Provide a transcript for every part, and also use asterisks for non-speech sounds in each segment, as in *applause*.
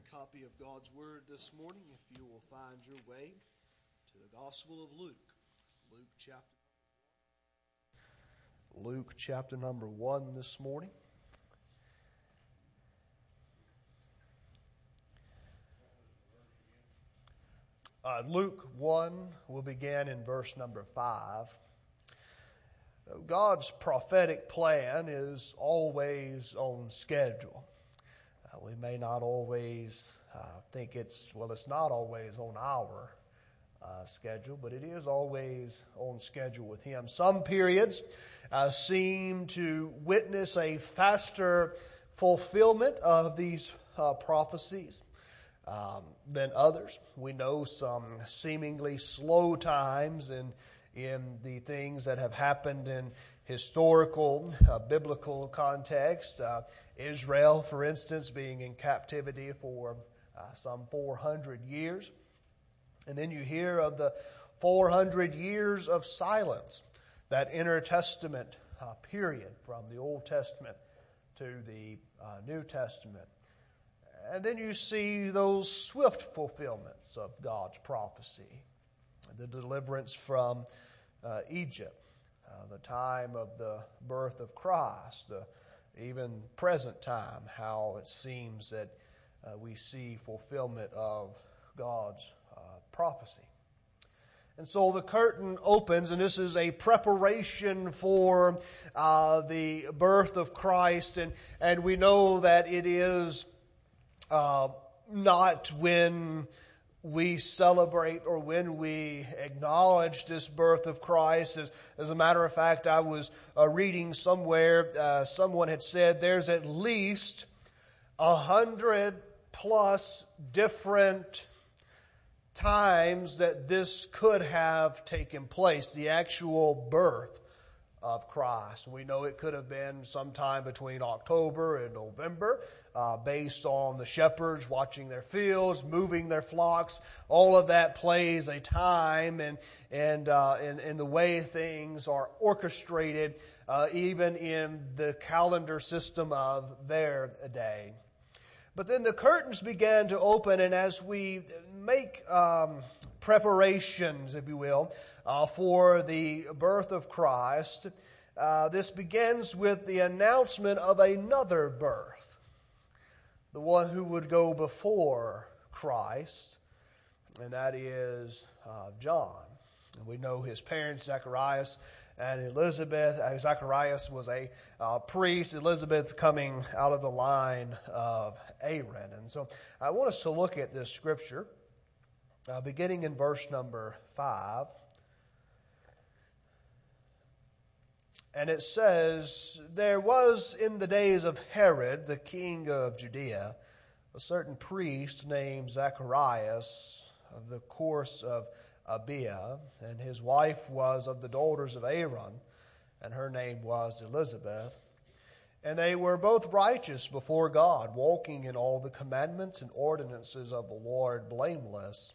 a copy of God's Word this morning, if you will find your way to the Gospel of Luke, Luke chapter Luke chapter number 1 this morning. Uh, Luke 1 will begin in verse number 5. God's prophetic plan is always on schedule. Uh, we may not always uh, think it's, well, it's not always on our uh, schedule, but it is always on schedule with Him. Some periods uh, seem to witness a faster fulfillment of these uh, prophecies. Um, than others. We know some seemingly slow times in in the things that have happened in historical, uh, biblical context. Uh, Israel, for instance, being in captivity for uh, some 400 years. And then you hear of the 400 years of silence, that intertestament uh, period from the Old Testament to the uh, New Testament. And then you see those swift fulfillments of God's prophecy. The deliverance from uh, Egypt, uh, the time of the birth of Christ, the even present time, how it seems that uh, we see fulfillment of God's uh, prophecy. And so the curtain opens, and this is a preparation for uh, the birth of Christ, and, and we know that it is uh, not when we celebrate or when we acknowledge this birth of Christ. As, as a matter of fact, I was uh, reading somewhere, uh, someone had said there's at least a hundred plus different times that this could have taken place, the actual birth of Christ. We know it could have been sometime between October and November, uh, based on the shepherds watching their fields, moving their flocks. All of that plays a time and and uh, in the way things are orchestrated, uh, even in the calendar system of their day. But then the curtains began to open, and as we make um, preparations, if you will, uh, for the birth of Christ, uh, this begins with the announcement of another birth, the one who would go before Christ, and that is uh, John. And we know his parents, Zacharias and Elizabeth. Uh, Zacharias was a uh, priest, Elizabeth coming out of the line of Aaron. And so I want us to look at this scripture, uh, beginning in verse number 5. And it says, There was in the days of Herod, the king of Judea, a certain priest named Zacharias of the course of Abia, and his wife was of the daughters of Aaron, and her name was Elizabeth. And they were both righteous before God, walking in all the commandments and ordinances of the Lord blameless.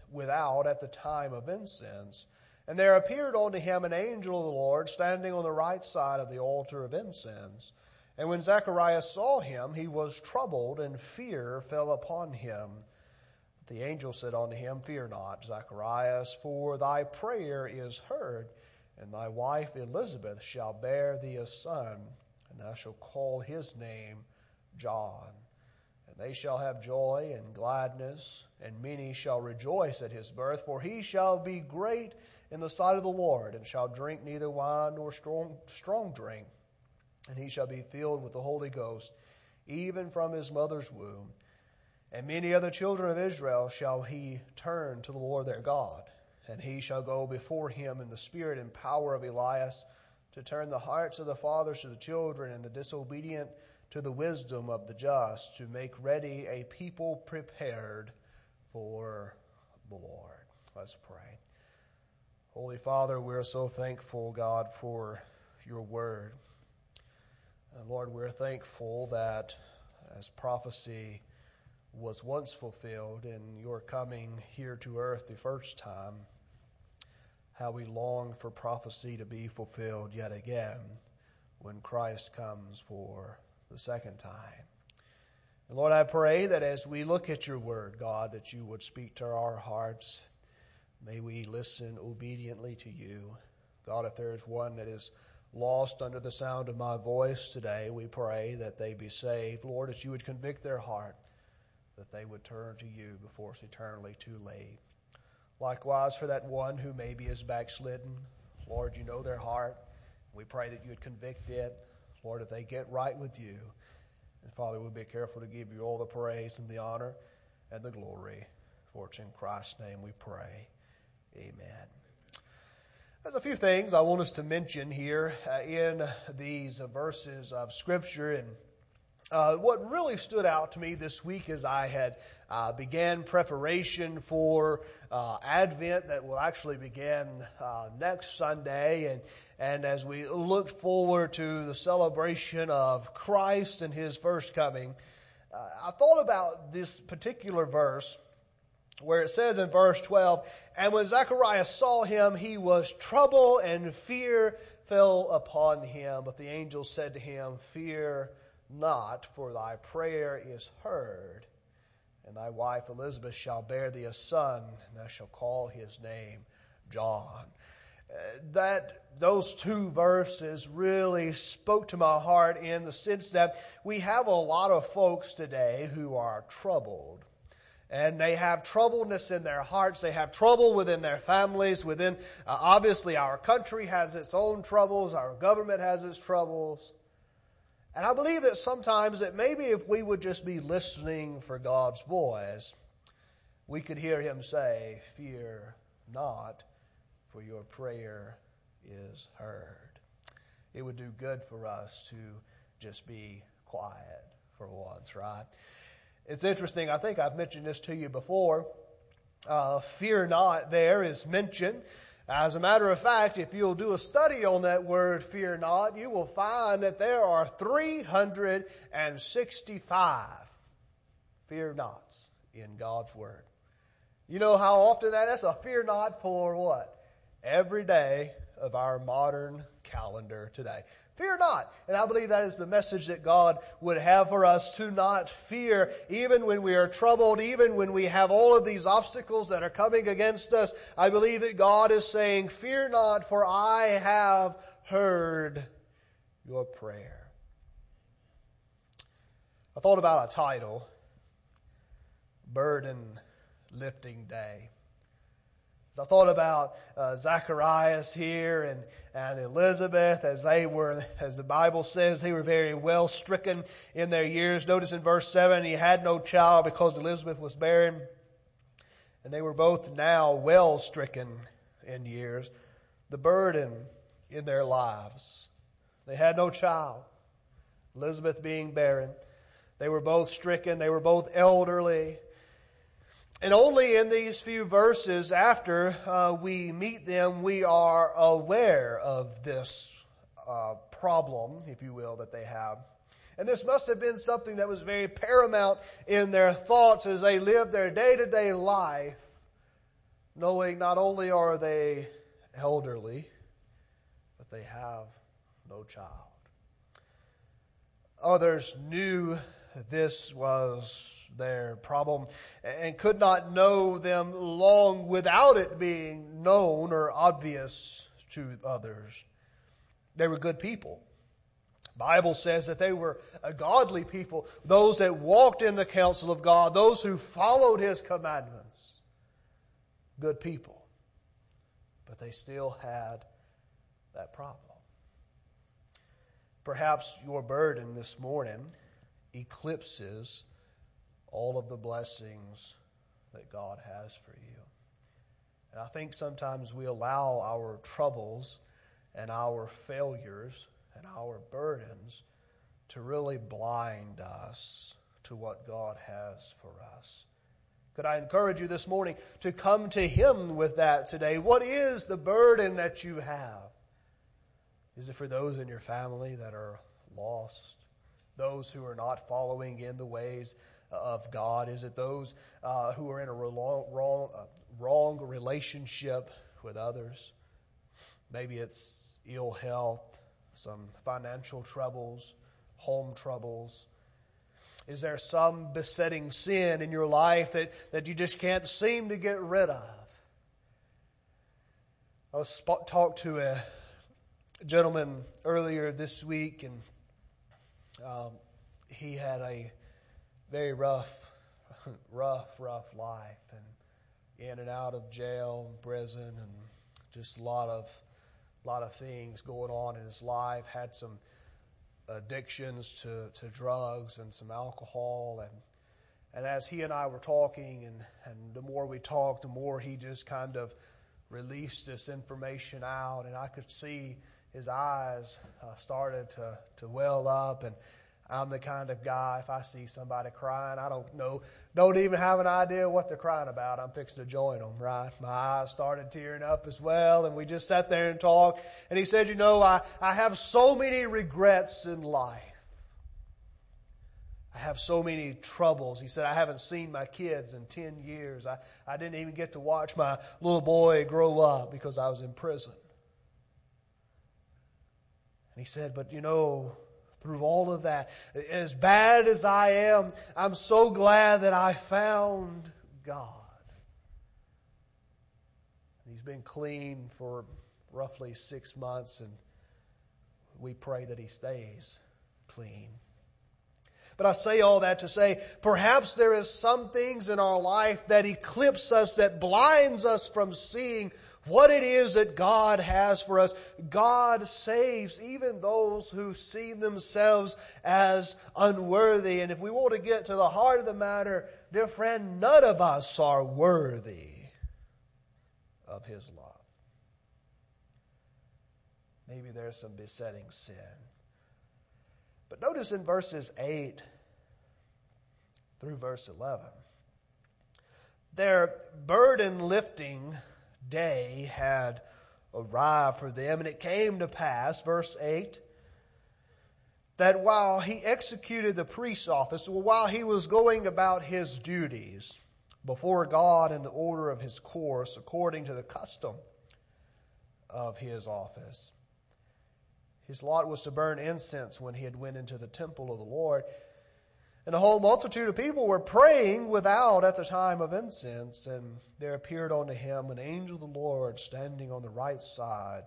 without at the time of incense. And there appeared unto him an angel of the Lord standing on the right side of the altar of incense. And when Zacharias saw him, he was troubled, and fear fell upon him. The angel said unto him, Fear not, Zacharias, for thy prayer is heard, and thy wife Elizabeth shall bear thee a son, and thou shalt call his name John. And they shall have joy and gladness, and many shall rejoice at his birth, for he shall be great in the sight of the Lord, and shall drink neither wine nor strong, strong drink. And he shall be filled with the Holy Ghost, even from his mother's womb and many other children of Israel shall he turn to the Lord their God, and he shall go before him in the spirit and power of Elias to turn the hearts of the fathers to the children and the disobedient to the wisdom of the just, to make ready a people prepared for the Lord. Let's pray. Holy Father, we're so thankful, God, for your word. And Lord, we're thankful that as prophecy was once fulfilled in your coming here to earth the first time, how we long for prophecy to be fulfilled yet again when Christ comes for the second time. And Lord, I pray that as we look at your word, God, that you would speak to our hearts. May we listen obediently to you. God, if there is one that is lost under the sound of my voice today, we pray that they be saved. Lord, that you would convict their heart, that they would turn to you before it's eternally too late. Likewise, for that one who maybe is backslidden, Lord, you know their heart. We pray that you would convict it. Lord, if they get right with you. And Father, we'll be careful to give you all the praise and the honor and the glory. For it's in Christ's name we pray. Amen. There's a few things I want us to mention here uh, in these verses of Scripture. And uh, what really stood out to me this week as I had uh, began preparation for uh, Advent that will actually begin uh, next Sunday, and and as we looked forward to the celebration of Christ and His first coming, I thought about this particular verse where it says in verse 12, And when Zacharias saw him, he was troubled, and fear fell upon him. But the angel said to him, Fear not, for thy prayer is heard. And thy wife Elizabeth shall bear thee a son, and thou shalt call his name John. Uh, that those two verses really spoke to my heart in the sense that we have a lot of folks today who are troubled and they have troubledness in their hearts. They have trouble within their families. Within, uh, obviously, our country has its own troubles. Our government has its troubles. And I believe that sometimes that maybe if we would just be listening for God's voice, we could hear Him say, Fear not, for your prayer is heard. It would do good for us to just be quiet for once, right? It's interesting. I think I've mentioned this to you before. Uh, fear not there is mentioned. As a matter of fact, if you'll do a study on that word fear not, you will find that there are 365 fear nots in God's word. You know how often that is? A fear not for what? Every day of our modern calendar today. Fear not. And I believe that is the message that God would have for us to not fear, even when we are troubled, even when we have all of these obstacles that are coming against us. I believe that God is saying, Fear not, for I have heard your prayer. I thought about a title Burden Lifting Day. As I thought about uh, Zacharias here and, and Elizabeth, as they were, as the Bible says, they were very well stricken in their years. Notice in verse 7, he had no child because Elizabeth was barren. And they were both now well stricken in years. The burden in their lives. They had no child. Elizabeth being barren. They were both stricken. They were both elderly. And only in these few verses after uh, we meet them, we are aware of this uh, problem, if you will, that they have. And this must have been something that was very paramount in their thoughts as they lived their day to day life, knowing not only are they elderly, but they have no child. Others knew this was their problem and could not know them long without it being known or obvious to others. They were good people. Bible says that they were a godly people, those that walked in the counsel of God, those who followed His commandments. Good people. But they still had that problem. Perhaps your burden this morning eclipses all of the blessings that God has for you. And I think sometimes we allow our troubles and our failures and our burdens to really blind us to what God has for us. Could I encourage you this morning to come to Him with that today? What is the burden that you have? Is it for those in your family that are lost? Those who are not following in the ways of God? Is it those uh, who are in a wrong, wrong, uh, wrong relationship with others? Maybe it's ill health, some financial troubles, home troubles. Is there some besetting sin in your life that, that you just can't seem to get rid of? I was talked to a gentleman earlier this week, and um, he had a very rough, *laughs* rough, rough life, and in and out of jail, prison, and just a lot of, lot of things going on in his life. Had some addictions to, to drugs and some alcohol, and and as he and I were talking, and, and the more we talked, the more he just kind of released this information out, and I could see his eyes uh, started to, to well up, and I'm the kind of guy, if I see somebody crying, I don't know, don't even have an idea what they're crying about. I'm fixing to join them, right? My eyes started tearing up as well, and we just sat there and talked. And he said, You know, I, I have so many regrets in life. I have so many troubles. He said, I haven't seen my kids in 10 years. I, I didn't even get to watch my little boy grow up because I was in prison. And he said, But you know, through all of that. As bad as I am, I'm so glad that I found God. He's been clean for roughly six months, and we pray that he stays clean. But I say all that to say, perhaps there is some things in our life that eclipse us, that blinds us from seeing what it is that God has for us. God saves even those who see themselves as unworthy. And if we want to get to the heart of the matter, dear friend, none of us are worthy of His love. Maybe there's some besetting sin. But notice in verses 8 through verse 11, their burden lifting day had arrived for them. And it came to pass, verse 8, that while he executed the priest's office, while he was going about his duties before God in the order of his course, according to the custom of his office, his lot was to burn incense when he had went into the temple of the Lord. And a whole multitude of people were praying without at the time of incense, and there appeared unto him an angel of the Lord standing on the right side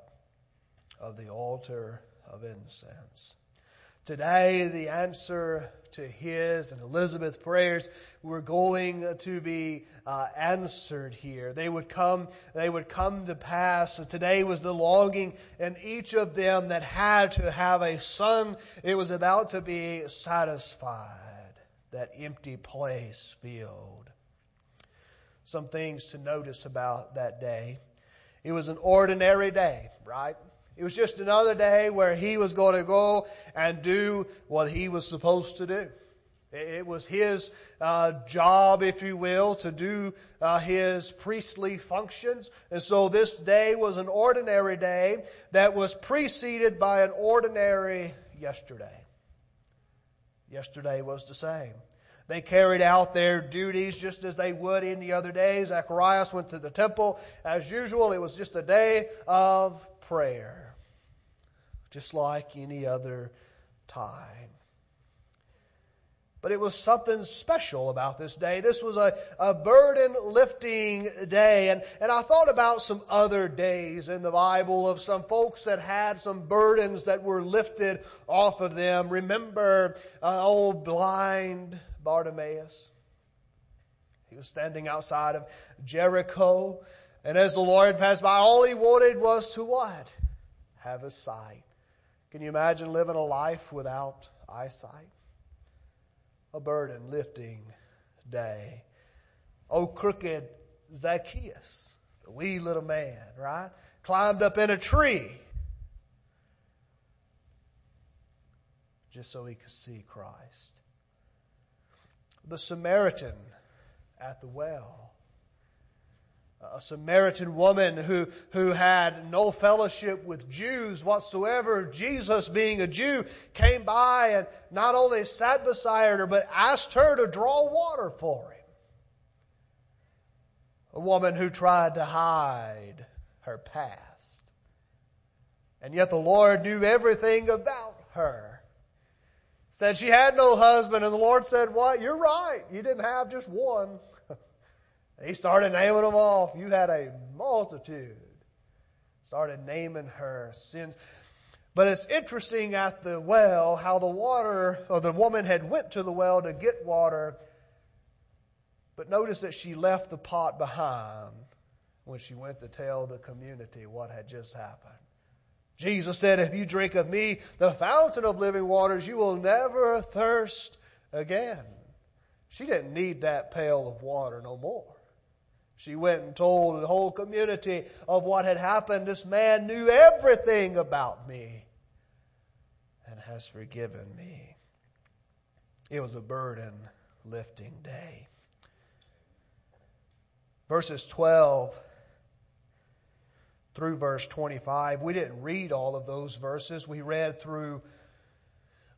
of the altar of incense. Today, the answer to his and Elizabeth's prayers were going to be uh, answered here. They would come, they would come to pass. Today was the longing in each of them that had to have a son. It was about to be satisfied that empty place filled. Some things to notice about that day. It was an ordinary day, right? It was just another day where he was going to go and do what he was supposed to do. It was his uh, job, if you will, to do uh, his priestly functions. And so this day was an ordinary day that was preceded by an ordinary yesterday. Yesterday was the same. They carried out their duties just as they would any other day. Zacharias went to the temple. As usual, it was just a day of prayer, just like any other time. But it was something special about this day. This was a, a burden lifting day. And, and I thought about some other days in the Bible of some folks that had some burdens that were lifted off of them. Remember uh, old blind Bartimaeus? He was standing outside of Jericho. And as the Lord passed by, all he wanted was to what? Have a sight. Can you imagine living a life without eyesight? A burden lifting day. Oh, crooked Zacchaeus, the wee little man, right? Climbed up in a tree just so he could see Christ. The Samaritan at the well. A Samaritan woman who, who had no fellowship with Jews whatsoever, Jesus being a Jew, came by and not only sat beside her, but asked her to draw water for him. A woman who tried to hide her past. And yet the Lord knew everything about her. Said she had no husband, and the Lord said, What? You're right. You didn't have just one. He started naming them off. You had a multitude. Started naming her sins. But it's interesting at the well how the water, or the woman had went to the well to get water, but notice that she left the pot behind when she went to tell the community what had just happened. Jesus said, If you drink of me, the fountain of living waters, you will never thirst again. She didn't need that pail of water no more. She went and told the whole community of what had happened. This man knew everything about me and has forgiven me. It was a burden lifting day. Verses 12 through verse 25. We didn't read all of those verses. We read through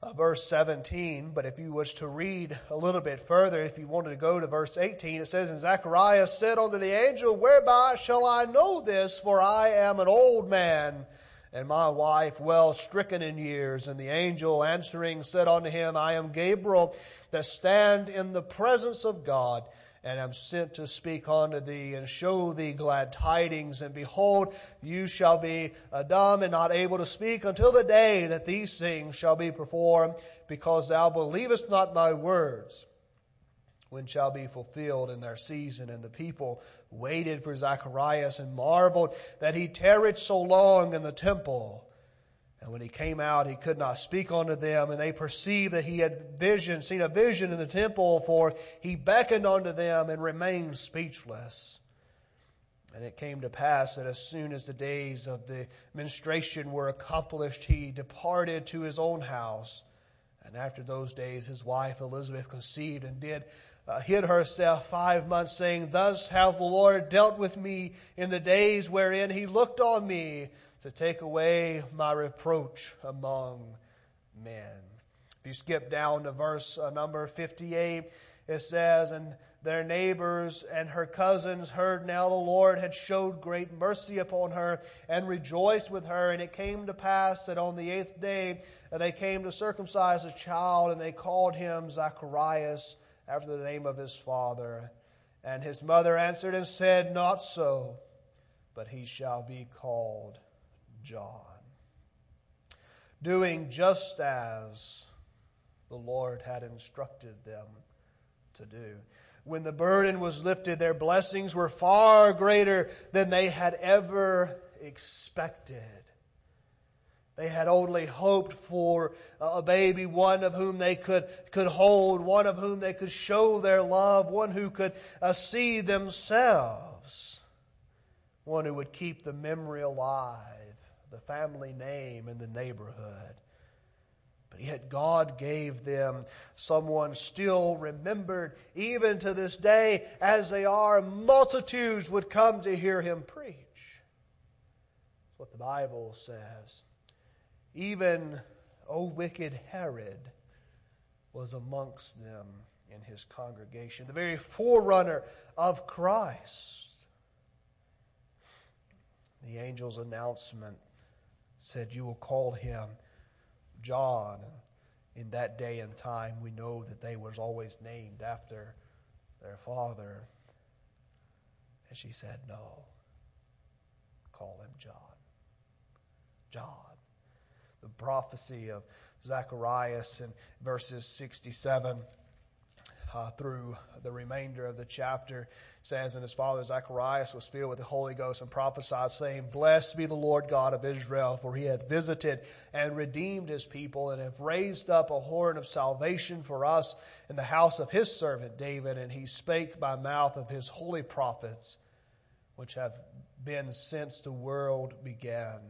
uh, verse 17, but if you was to read a little bit further, if you wanted to go to verse 18, it says, And Zacharias said unto the angel, Whereby shall I know this? For I am an old man, and my wife well stricken in years. And the angel answering said unto him, I am Gabriel, that stand in the presence of God and am sent to speak unto thee and show thee glad tidings. And behold, you shall be uh, dumb and not able to speak until the day that these things shall be performed, because thou believest not my words, when shall be fulfilled in their season. And the people waited for Zacharias and marveled that he tarried so long in the temple. And when he came out, he could not speak unto them, and they perceived that he had vision, seen a vision in the temple, for he beckoned unto them and remained speechless. And it came to pass that as soon as the days of the ministration were accomplished, he departed to his own house. And after those days, his wife Elizabeth conceived and did uh, hid herself five months, saying, Thus hath the Lord dealt with me in the days wherein he looked on me to take away my reproach among men. If you skip down to verse uh, number 58, it says, And their neighbors and her cousins heard now the Lord had showed great mercy upon her and rejoiced with her. And it came to pass that on the eighth day uh, they came to circumcise a child, and they called him Zacharias after the name of his father. And his mother answered and said, Not so, but he shall be called John, doing just as the Lord had instructed them to do. When the burden was lifted, their blessings were far greater than they had ever expected. They had only hoped for a baby, one of whom they could, could hold, one of whom they could show their love, one who could uh, see themselves, one who would keep the memory alive the family name in the neighborhood. But yet God gave them someone still remembered even to this day as they are. Multitudes would come to hear him preach. That's what the Bible says. Even, O wicked Herod was amongst them in his congregation, the very forerunner of Christ. The angel's announcement said, You will call him John. In that day and time, we know that they was always named after their father. And she said, No. Call him John. John. The prophecy of Zacharias in verses 67 uh, through the remainder of the chapter says, And his father Zacharias was filled with the Holy Ghost and prophesied, saying, Blessed be the Lord God of Israel, for he hath visited and redeemed his people, and hath raised up a horn of salvation for us in the house of his servant David. And he spake by mouth of his holy prophets, which have been since the world began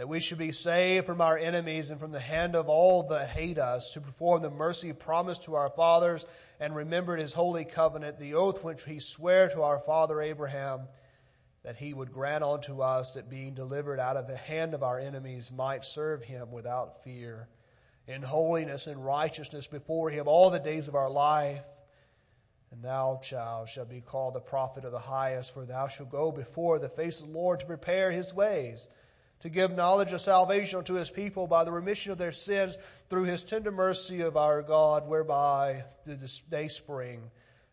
that we should be saved from our enemies and from the hand of all that hate us, to perform the mercy promised to our fathers, and remember his holy covenant, the oath which he sware to our father Abraham, that he would grant unto us that being delivered out of the hand of our enemies might serve him without fear, in holiness and righteousness before him all the days of our life. And thou, child, shalt be called the prophet of the highest, for thou shalt go before the face of the Lord to prepare his ways to give knowledge of salvation unto his people by the remission of their sins through his tender mercy of our God, whereby the day spring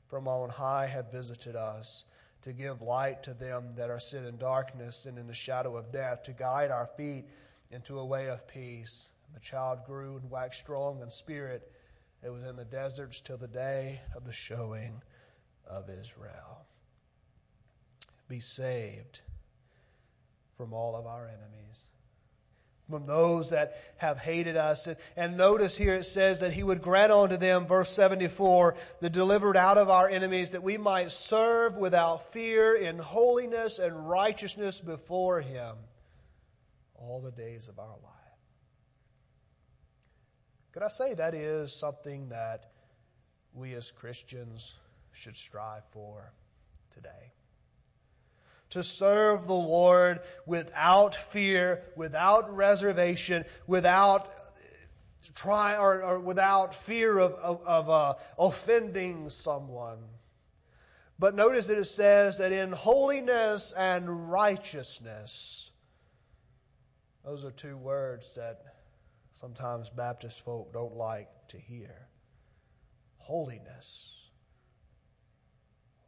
from on high have visited us, to give light to them that are sit in darkness and in the shadow of death, to guide our feet into a way of peace. The child grew and waxed strong in spirit. It was in the deserts till the day of the showing of Israel. Be saved from all of our enemies, from those that have hated us. And notice here it says that He would grant unto them, verse 74, the delivered out of our enemies, that we might serve without fear in holiness and righteousness before Him all the days of our life. Could I say that is something that we as Christians should strive for today? To serve the Lord without fear, without reservation, without try or, or without fear of, of, of uh, offending someone. But notice that it says that in holiness and righteousness, those are two words that sometimes Baptist folk don't like to hear. Holiness.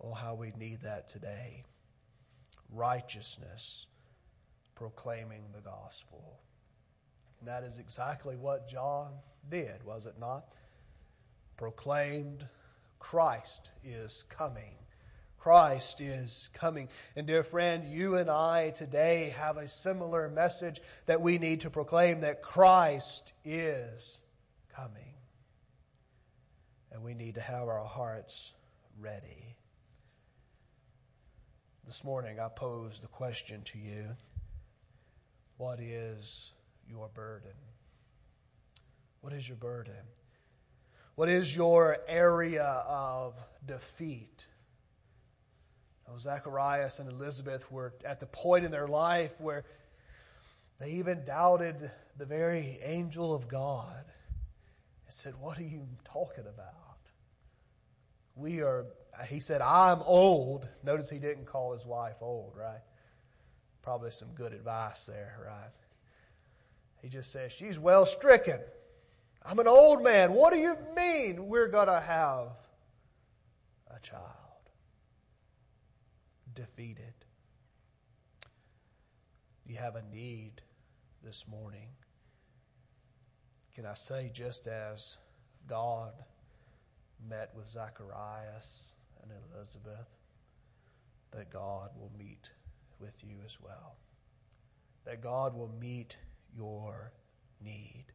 Oh, how we need that today righteousness, proclaiming the gospel. And that is exactly what John did, was it not? Proclaimed Christ is coming. Christ is coming. And dear friend, you and I today have a similar message that we need to proclaim that Christ is coming. And we need to have our hearts ready. This morning I pose the question to you What is your burden? What is your burden? What is your area of defeat? Now, Zacharias and Elizabeth were at the point in their life where they even doubted the very angel of God and said, What are you talking about? We are he said, I'm old. Notice he didn't call his wife old, right? Probably some good advice there, right? He just says, She's well stricken. I'm an old man. What do you mean we're going to have a child? Defeated. You have a need this morning. Can I say, just as God met with Zacharias and Elizabeth, that God will meet with you as well. That God will meet your need.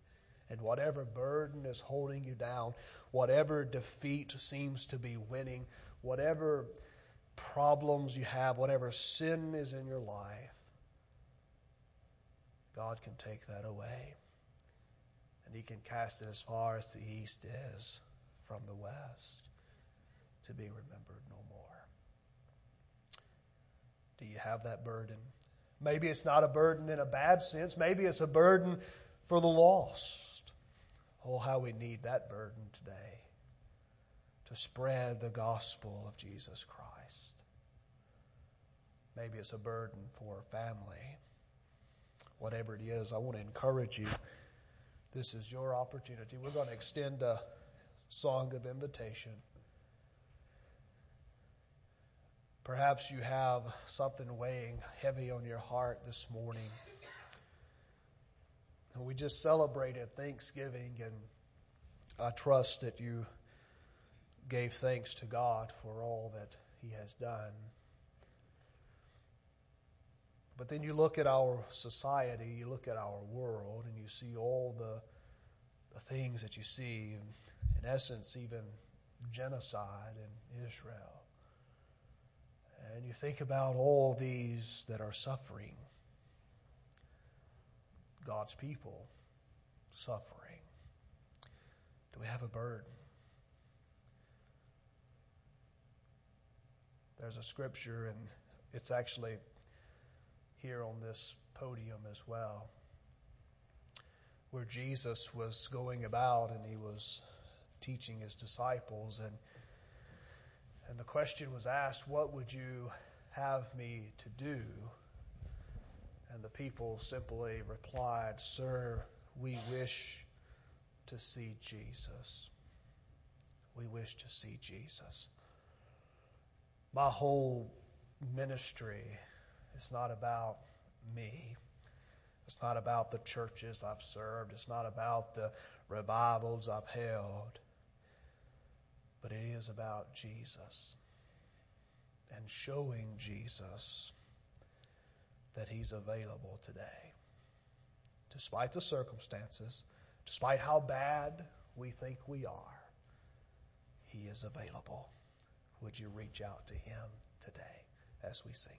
And whatever burden is holding you down, whatever defeat seems to be winning, whatever problems you have, whatever sin is in your life, God can take that away. And He can cast it as far as the east is from the west to be remembered no more. Do you have that burden? Maybe it's not a burden in a bad sense. Maybe it's a burden for the lost. Oh, how we need that burden today to spread the gospel of Jesus Christ. Maybe it's a burden for family. Whatever it is, I want to encourage you. This is your opportunity. We're going to extend a song of invitation. Perhaps you have something weighing heavy on your heart this morning. And we just celebrated Thanksgiving, and I trust that you gave thanks to God for all that He has done. But then you look at our society, you look at our world, and you see all the, the things that you see, in essence, even genocide in Israel and you think about all these that are suffering. God's people suffering? Do we have a burden? There's a scripture, and it's actually here on this podium as well, where Jesus was going about and he was teaching his disciples, and and the question was asked, "What would you have me to do?" And the people simply replied, Sir, we wish to see Jesus. We wish to see Jesus. My whole ministry is not about me. It's not about the churches I've served. It's not about the revivals I've held. But it is about Jesus and showing Jesus that He's available today. Despite the circumstances, despite how bad we think we are, He is available. Would you reach out to Him today as we sing?